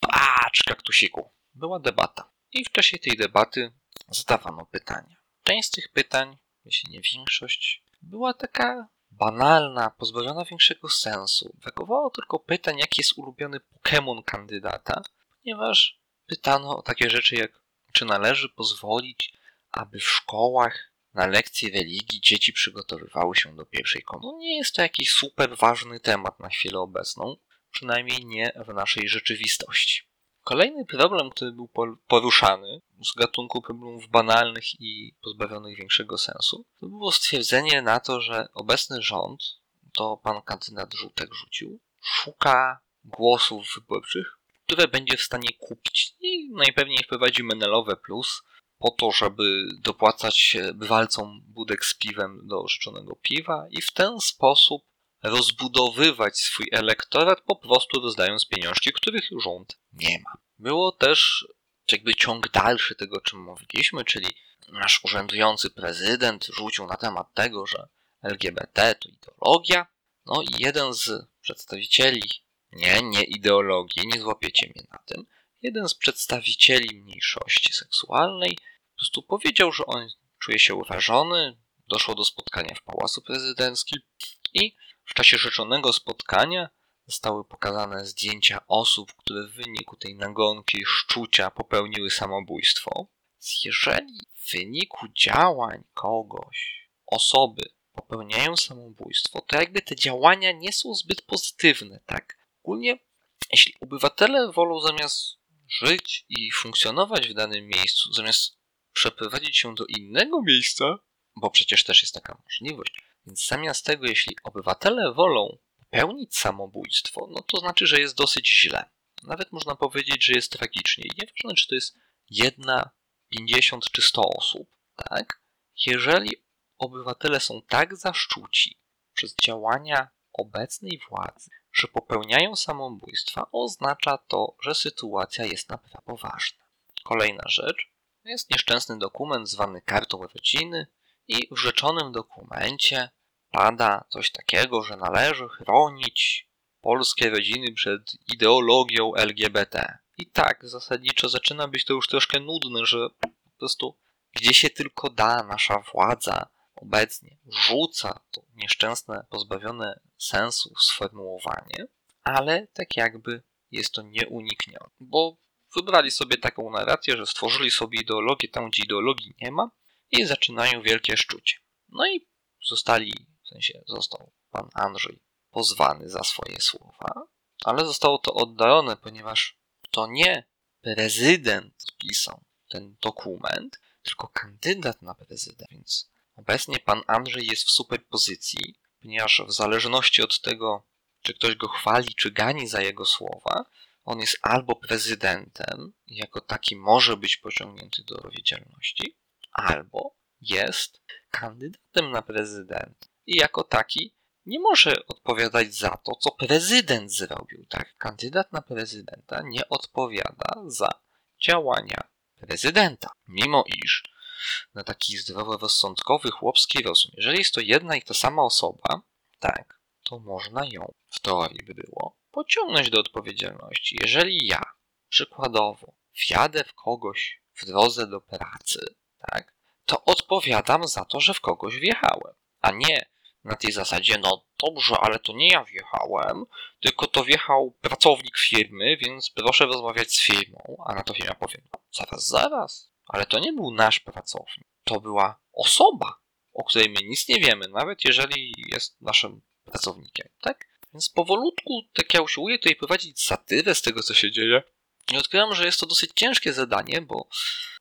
Patrz, kaktusiku. Była debata. I w czasie tej debaty zadawano pytania. Część z tych pytań, jeśli nie większość, była taka banalna, pozbawiona większego sensu. Brakowało tylko pytań, jaki jest ulubiony Pokémon kandydata, ponieważ pytano o takie rzeczy jak czy należy pozwolić, aby w szkołach na lekcje religii dzieci przygotowywały się do pierwszej komunii. Nie jest to jakiś super ważny temat na chwilę obecną, przynajmniej nie w naszej rzeczywistości. Kolejny problem, który był poruszany z gatunku problemów banalnych i pozbawionych większego sensu, to było stwierdzenie na to, że obecny rząd, to pan kandydat Żółtek rzucił, szuka głosów wyborczych, które będzie w stanie kupić i najpewniej wprowadzi Menelowe Plus po to, żeby dopłacać bywalcom budek z piwem do życzonego piwa i w ten sposób rozbudowywać swój elektorat, po prostu rozdając pieniążki, których rząd nie ma. Było też jakby ciąg dalszy tego, o czym mówiliśmy, czyli nasz urzędujący prezydent rzucił na temat tego, że LGBT to ideologia. No i jeden z przedstawicieli, nie, nie ideologii, nie złapiecie mnie na tym, jeden z przedstawicieli mniejszości seksualnej po prostu powiedział, że on czuje się urażony, doszło do spotkania w Pałacu Prezydenckim i w czasie rzeczonego spotkania zostały pokazane zdjęcia osób, które w wyniku tej nagonki szczucia popełniły samobójstwo. Jeżeli w wyniku działań kogoś, osoby popełniają samobójstwo, to jakby te działania nie są zbyt pozytywne, tak? Ogólnie, jeśli obywatele wolą zamiast żyć i funkcjonować w danym miejscu, zamiast przeprowadzić się do innego miejsca, bo przecież też jest taka możliwość, więc zamiast tego, jeśli obywatele wolą popełnić samobójstwo, no to znaczy, że jest dosyć źle. Nawet można powiedzieć, że jest tragicznie. I nieważne, czy to jest jedna, pięćdziesiąt czy sto osób, tak? Jeżeli obywatele są tak zaszczuci przez działania obecnej władzy, że popełniają samobójstwa, oznacza to, że sytuacja jest naprawdę poważna. Kolejna rzecz jest nieszczęsny dokument zwany kartą rodziny i w rzeczonym dokumencie pada coś takiego, że należy chronić polskie rodziny przed ideologią LGBT. I tak, zasadniczo zaczyna być to już troszkę nudne, że po prostu gdzie się tylko da nasza władza obecnie rzuca to nieszczęsne, pozbawione sensu sformułowanie, ale tak jakby jest to nieuniknione. Bo wybrali sobie taką narrację, że stworzyli sobie ideologię tam, gdzie ideologii nie ma i zaczynają wielkie szczucie. No i zostali w sensie został pan Andrzej pozwany za swoje słowa, ale zostało to oddalone, ponieważ to nie prezydent pisał ten dokument, tylko kandydat na prezydenta. Więc obecnie pan Andrzej jest w superpozycji, ponieważ w zależności od tego, czy ktoś go chwali, czy gani za jego słowa, on jest albo prezydentem, jako taki może być pociągnięty do odpowiedzialności, albo jest kandydatem na prezydenta i jako taki nie może odpowiadać za to, co prezydent zrobił. Tak, kandydat na prezydenta nie odpowiada za działania prezydenta, mimo iż na taki zdroworozsądkowy, chłopski rozum, jeżeli jest to jedna i ta sama osoba, tak, to można ją, w teorii by było, pociągnąć do odpowiedzialności. Jeżeli ja, przykładowo, wjadę w kogoś w drodze do pracy, tak, to odpowiadam za to, że w kogoś wjechałem, a nie na tej zasadzie, no dobrze, ale to nie ja wjechałem, tylko to wjechał pracownik firmy, więc proszę rozmawiać z firmą, a na to firma powie, no, zaraz, zaraz, ale to nie był nasz pracownik, to była osoba, o której my nic nie wiemy, nawet jeżeli jest naszym pracownikiem, tak? Więc powolutku, tak ja usiłuję tutaj prowadzić satyrę z tego, co się dzieje. I odkryłem, że jest to dosyć ciężkie zadanie, bo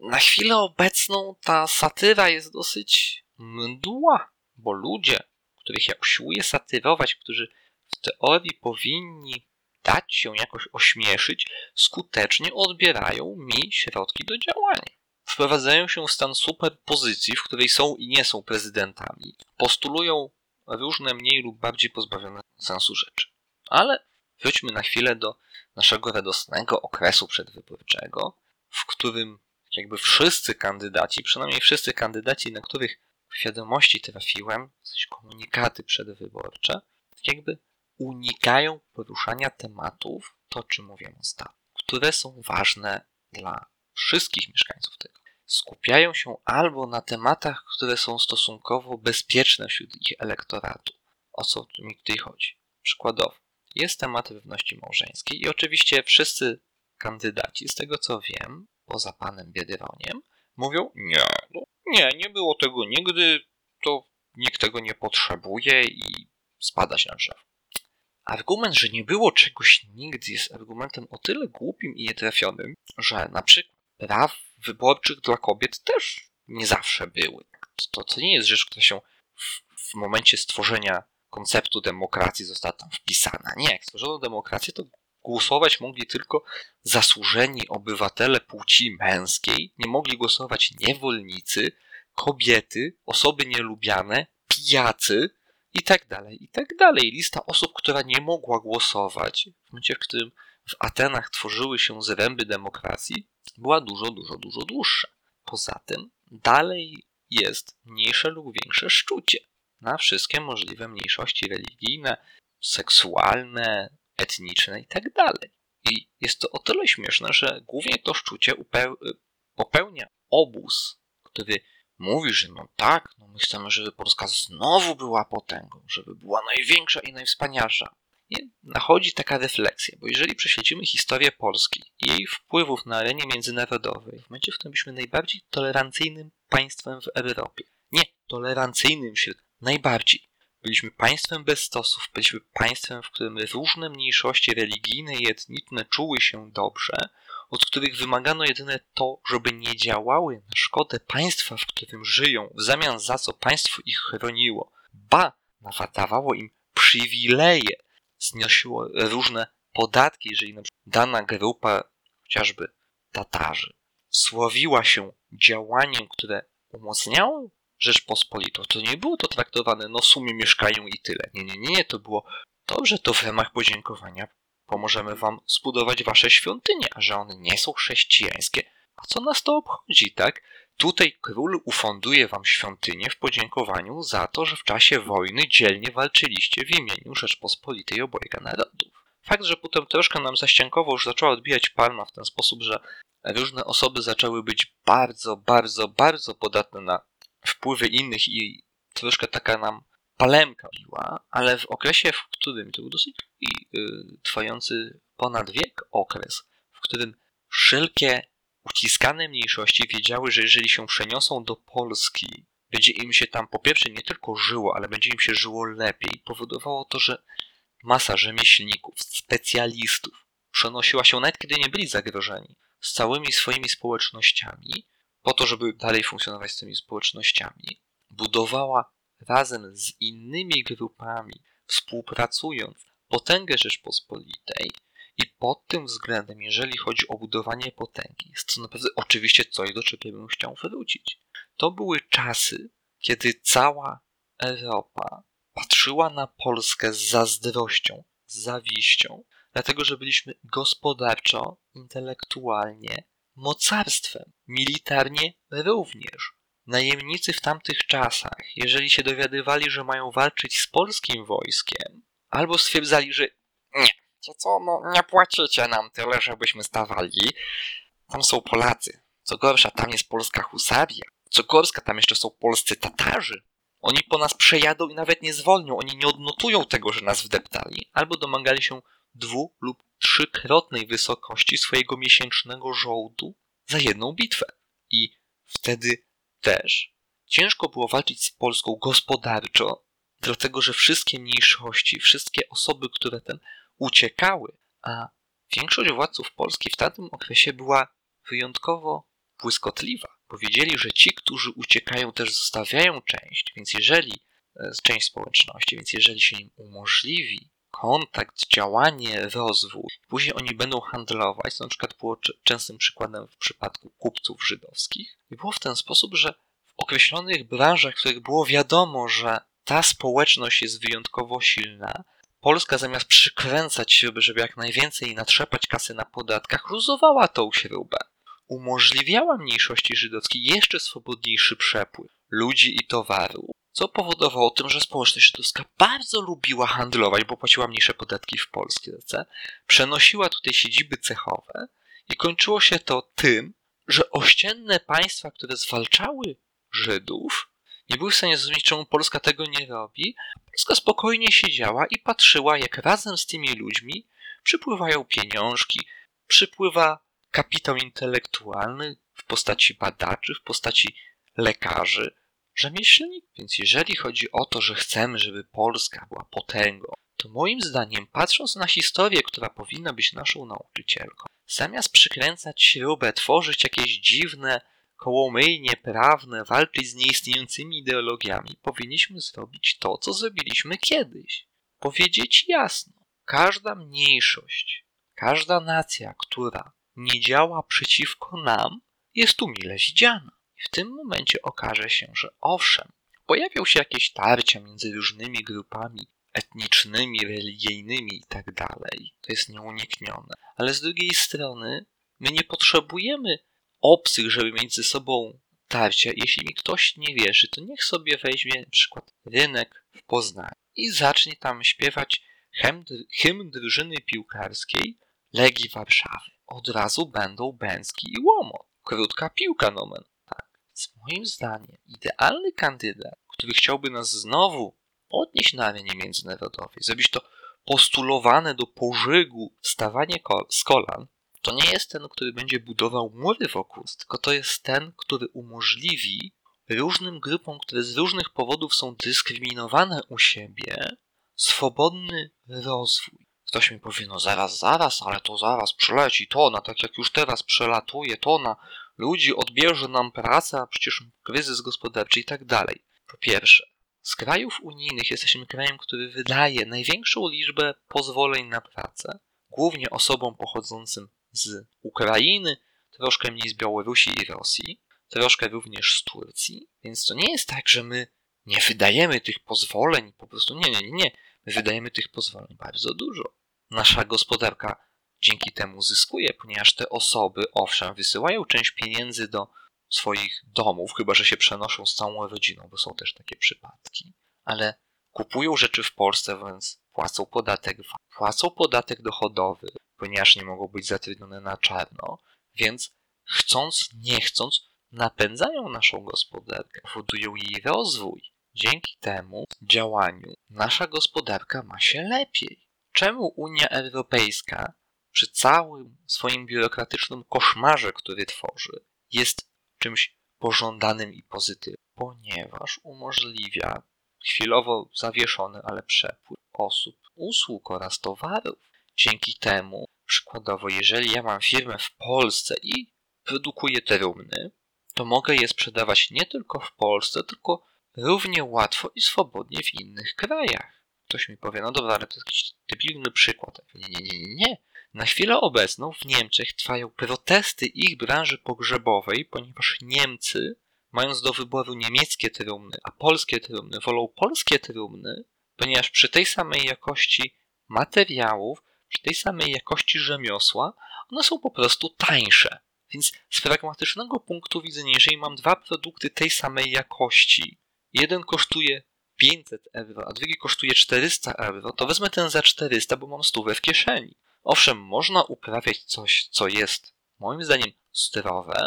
na chwilę obecną ta satyra jest dosyć mdła, bo ludzie, których ja usiłuję satyrować, którzy w teorii powinni dać się jakoś ośmieszyć, skutecznie odbierają mi środki do działania. Wprowadzają się w stan superpozycji, w której są i nie są prezydentami. Postulują różne mniej lub bardziej pozbawione sensu rzeczy. Ale wróćmy na chwilę do naszego radosnego okresu przedwyborczego, w którym jakby wszyscy kandydaci, przynajmniej wszyscy kandydaci, na których w wiadomości trafiłem, w komunikaty przedwyborcze, jakby unikają poruszania tematów, to o czym mówiłem ostatnio, które są ważne dla wszystkich mieszkańców tego. Skupiają się albo na tematach, które są stosunkowo bezpieczne wśród ich elektoratu. O co mi tutaj chodzi? Przykładowo, jest temat równości małżeńskiej i oczywiście wszyscy kandydaci, z tego co wiem, poza panem Biedroniem, mówią nie, no, nie, nie było tego nigdy, to nikt tego nie potrzebuje i spadać na drzewo. Argument, że nie było czegoś nigdy jest argumentem o tyle głupim i nietrafionym, że na przykład praw wyborczych dla kobiet też nie zawsze były. To, to nie jest rzecz, która się w, w momencie stworzenia konceptu demokracji została tam wpisana. Nie, jak stworzono demokrację, to głosować mogli tylko zasłużeni obywatele płci męskiej, nie mogli głosować niewolnicy, kobiety, osoby nielubiane, pijacy i tak dalej, i tak dalej. Lista osób, która nie mogła głosować w momencie, w którym w Atenach tworzyły się zręby demokracji, była dużo, dużo, dużo dłuższa. Poza tym dalej jest mniejsze lub większe szczucie na wszystkie możliwe mniejszości religijne, seksualne, etniczne itd. Tak I jest to o tyle śmieszne, że głównie to szczucie popełnia obóz, który mówi, że no tak, no my chcemy, żeby Polska znowu była potęgą, żeby była największa i najwspanialsza. Nachodzi taka refleksja, bo jeżeli prześledzimy historię Polski i jej wpływów na arenie międzynarodowej, w momencie, w którym byliśmy najbardziej tolerancyjnym państwem w Europie, nie tolerancyjnym wśród najbardziej, byliśmy państwem bez stosów, byliśmy państwem, w którym różne mniejszości religijne i etniczne czuły się dobrze, od których wymagano jedynie to, żeby nie działały na szkodę państwa, w którym żyją, w zamian za co państwo ich chroniło, ba, nawet im przywileje, znosiło różne podatki, jeżeli na przykład dana grupa, chociażby Tatarzy, sławiła się działaniem, które umocniało Rzeczpospolitą, to nie było to traktowane, no w sumie mieszkają i tyle. Nie, nie, nie, to było dobrze, to w ramach podziękowania pomożemy wam zbudować wasze świątynie, a że one nie są chrześcijańskie, a co nas to obchodzi, tak? Tutaj król ufunduje wam świątynię w podziękowaniu za to, że w czasie wojny dzielnie walczyliście w imieniu Rzeczpospolitej obojga narodów. Fakt, że potem troszkę nam zaściankowo już zaczęła odbijać palma w ten sposób, że różne osoby zaczęły być bardzo, bardzo, bardzo podatne na wpływy innych i troszkę taka nam palemka biła, ale w okresie, w którym to był dosyć yy, trwający ponad wiek okres, w którym wszelkie uciskane mniejszości wiedziały, że jeżeli się przeniosą do Polski, będzie im się tam po pierwsze nie tylko żyło, ale będzie im się żyło lepiej, powodowało to, że masa rzemieślników, specjalistów przenosiła się nawet kiedy nie byli zagrożeni z całymi swoimi społecznościami po to, żeby dalej funkcjonować z tymi społecznościami, budowała razem z innymi grupami, współpracując, potęgę Rzeczpospolitej i pod tym względem, jeżeli chodzi o budowanie potęgi, jest to naprawdę oczywiście coś, do czego bym chciał wrócić. To były czasy, kiedy cała Europa patrzyła na Polskę z zazdrością, z zawiścią, dlatego że byliśmy gospodarczo, intelektualnie mocarstwem, militarnie również. Najemnicy w tamtych czasach, jeżeli się dowiadywali, że mają walczyć z polskim wojskiem, albo stwierdzali, że nie, to co, no nie płacicie nam tyle, żebyśmy stawali. Tam są Polacy. Co gorsza, tam jest polska husaria. Co gorsza, tam jeszcze są polscy Tatarzy. Oni po nas przejadą i nawet nie zwolnią. Oni nie odnotują tego, że nas wdeptali. Albo domagali się dwu lub trzykrotnej wysokości swojego miesięcznego żołdu za jedną bitwę. I wtedy też ciężko było walczyć z Polską gospodarczo, dlatego że wszystkie mniejszości, wszystkie osoby, które ten uciekały, a większość władców Polski w tamtym okresie była wyjątkowo błyskotliwa, bo wiedzieli, że ci, którzy uciekają, też zostawiają część, więc jeżeli e, część społeczności, więc jeżeli się im umożliwi kontakt, działanie, rozwój. Później oni będą handlować, co na przykład było częstym przykładem w przypadku kupców żydowskich. I było w ten sposób, że w określonych branżach, w których było wiadomo, że ta społeczność jest wyjątkowo silna, Polska zamiast przykręcać śruby, żeby jak najwięcej natrzepać kasy na podatkach, luzowała tą śrubę. Umożliwiała mniejszości żydowskiej jeszcze swobodniejszy przepływ. ludzi i towaru, co powodowało tym, że społeczność żydowska bardzo lubiła handlować, bo płaciła mniejsze podatki w Polsce, przenosiła tutaj siedziby cechowe i kończyło się to tym, że ościenne państwa, które zwalczały Żydów, nie były w stanie zrozumieć, czemu Polska tego nie robi. Polska spokojnie siedziała i patrzyła, jak razem z tymi ludźmi przypływają pieniążki, przypływa kapitał intelektualny w postaci badaczy, w postaci lekarzy, rzemieślników. Więc jeżeli chodzi o to, że chcemy, żeby Polska była potęgą, to moim zdaniem, patrząc na historię, która powinna być naszą nauczycielką, zamiast przykręcać śrubę, tworzyć jakieś dziwne kołomyjnie prawne, walczyć z nieistniejącymi ideologiami, powinniśmy zrobić to, co zrobiliśmy kiedyś. Powiedzieć jasno, każda mniejszość, każda nacja, która nie działa przeciwko nam, jest tu mile widziana. I w tym momencie okaże się, że owszem, pojawią się jakieś tarcia między różnymi grupami etnicznymi, religijnymi itd. Tak to jest nieuniknione. Ale z drugiej strony, my nie potrzebujemy obcych, żeby mieć ze sobą tarcia. Jeśli mi ktoś nie wierzy, to niech sobie weźmie na przykład rynek w Poznaniu i zacznie tam śpiewać hymn, drużyny piłkarskiej Legii Warszawy. Od razu będą Bęcki i Łomot. Krótka piłka nomen. Tak. Z moim zdaniem idealny kandydat, który chciałby nas znowu podnieść na arenie międzynarodowej, zrobić to postulowane do pożygu wstawanie z kolan, to nie jest ten, który będzie budował mury wokół, tylko to jest ten, który umożliwi różnym grupom, które z różnych powodów są dyskryminowane u siebie, swobodny rozwój. Ktoś mi powie, no zaraz, zaraz, ale to zaraz przyleci tona, tak jak już teraz przelatuje tona, ludzi odbierze nam pracę, a przecież kryzys gospodarczy i tak dalej. Po pierwsze, z krajów unijnych jesteśmy krajem, który wydaje największą liczbę pozwoleń na pracę, głównie osobom pochodzącym z Ukrainy, troszkę mniej z Białorusi i Rosji, troszkę również z Turcji, więc to nie jest tak, że my nie wydajemy tych pozwoleń, po prostu nie, nie, nie, nie. My wydajemy tych pozwoleń bardzo dużo. Nasza gospodarka dzięki temu zyskuje, ponieważ te osoby, owszem, wysyłają część pieniędzy do swoich domów, chyba że się przenoszą z całą rodziną, bo są też takie przypadki, ale kupują rzeczy w Polsce, więc płacą podatek, płacą podatek dochodowy, ponieważ nie mogą być zatrudnione na czarno, więc chcąc, nie chcąc, napędzają naszą gospodarkę, powodują jej rozwój. Dzięki temu działaniu nasza gospodarka ma się lepiej. Czemu Unia Europejska przy całym swoim biurokratycznym koszmarze, który tworzy, jest czymś pożądanym i pozytywnym? Ponieważ umożliwia chwilowo zawieszony, ale przepływ osób, usług oraz towarów. Dzięki temu, przykładowo, jeżeli ja mam firmę w Polsce i produkuję trumny, to mogę je sprzedawać nie tylko w Polsce, tylko równie łatwo i swobodnie w innych krajach. Ktoś mi powie, no dobra, ale to jest jakiś debilny przykład. Nie, nie, nie, nie. Na chwilę obecną w Niemczech trwają protesty ich branży pogrzebowej, ponieważ Niemcy, mając do wyboru niemieckie trumny, a polskie trumny, wolą polskie trumny, ponieważ przy tej samej jakości materiałów, przy tej samej jakości rzemiosła, one są po prostu tańsze. Więc z pragmatycznego punktu widzenia, jeżeli mam dwa produkty tej samej jakości, jeden kosztuje 500 euro, a drugi kosztuje 400 euro, to wezmę ten za 400, bo mam stówę w kieszeni. Owszem, można uprawiać coś, co jest moim zdaniem zdrowe,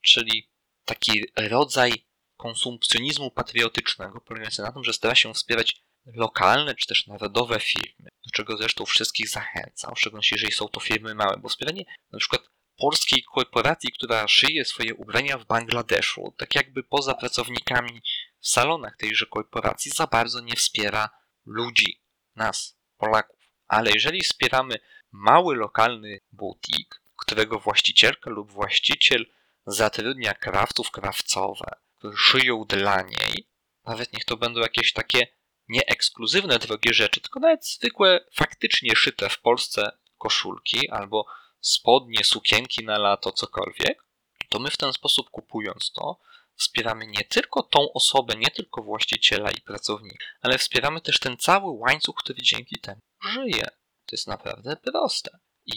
czyli taki rodzaj konsumpcjonizmu patriotycznego, polegający na tym, że stara się wspierać lokalne czy też narodowe firmy, do czego zresztą wszystkich zachęcam, w szczególności jeżeli są to firmy małe, bo wspieranie na przykład polskiej korporacji, która szyje swoje ubrania w Bangladeszu, tak jakby poza pracownikami w salonach tejże korporacji, za bardzo nie wspiera ludzi, nas, Polaków. Ale jeżeli wspieramy mały lokalny butik, którego właścicielka lub właściciel zatrudnia krawców krawcowe, którzy szyją dla niej, nawet niech to będą jakieś takie nieekskluzywne drogie rzeczy, tylko nawet zwykłe, faktycznie szyte w Polsce koszulki albo spodnie, sukienki na lato, cokolwiek, to my w ten sposób kupując to, wspieramy nie tylko tą osobę, nie tylko właściciela i pracownika, ale wspieramy też ten cały łańcuch, który dzięki temu żyje. To jest naprawdę proste. I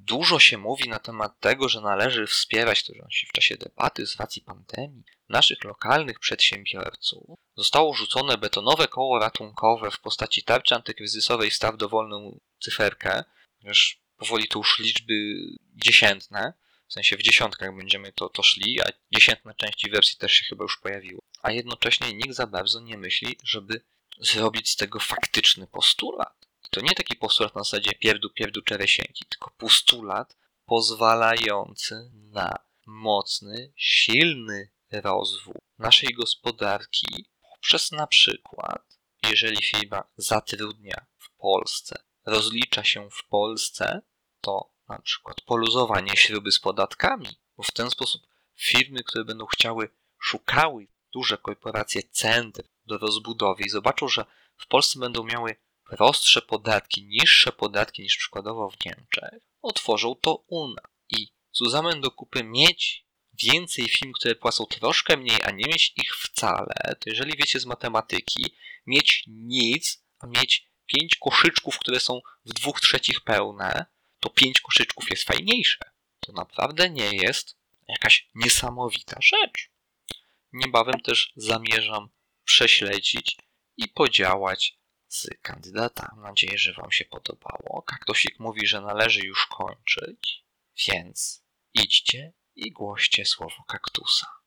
Dużo się mówi na temat tego, że należy wspierać to w czasie debaty z racji pandemii naszych lokalnych przedsiębiorców. Zostało rzucone betonowe koło ratunkowe w postaci tarczy antykryzysowej staw dowolną cyferkę, już powoli to już liczby dziesiętne, w sensie w dziesiątkach będziemy to, to szli, a dziesiętne części wersji też się chyba już pojawiły. A jednocześnie nikt za bardzo nie myśli, żeby zrobić z tego faktyczny postulat. To nie taki postulat na zasadzie pierdu, pierdu, czeresieńki, tylko postulat pozwalający na mocny, silny rozwój naszej gospodarki poprzez na przykład, jeżeli firma zatrudnia w Polsce, rozlicza się w Polsce, to na przykład poluzowanie śruby z podatkami, bo w ten sposób firmy, które będą chciały, szukały duże korporacje centr do rozbudowy i zobaczą, że w Polsce będą miały prostsze podatki, niższe podatki niż przykładowo w Niemczech, otworzą to u nas. I co zamian do kupy mieć więcej firm, które płacą troszkę mniej, a nie mieć ich wcale, to jeżeli wiecie z matematyki, mieć nic, a mieć pięć koszyczków, które są w dwóch trzecich pełne, to pięć koszyczków jest fajniejsze. To naprawdę nie jest jakaś niesamowita rzecz. Niebawem też zamierzam prześledzić i podziałać z kandydatami. Mam nadzieję, że Wam się podobało. Kaktosik mówi, że należy już kończyć, więc idźcie i głoście słowo kaktusa.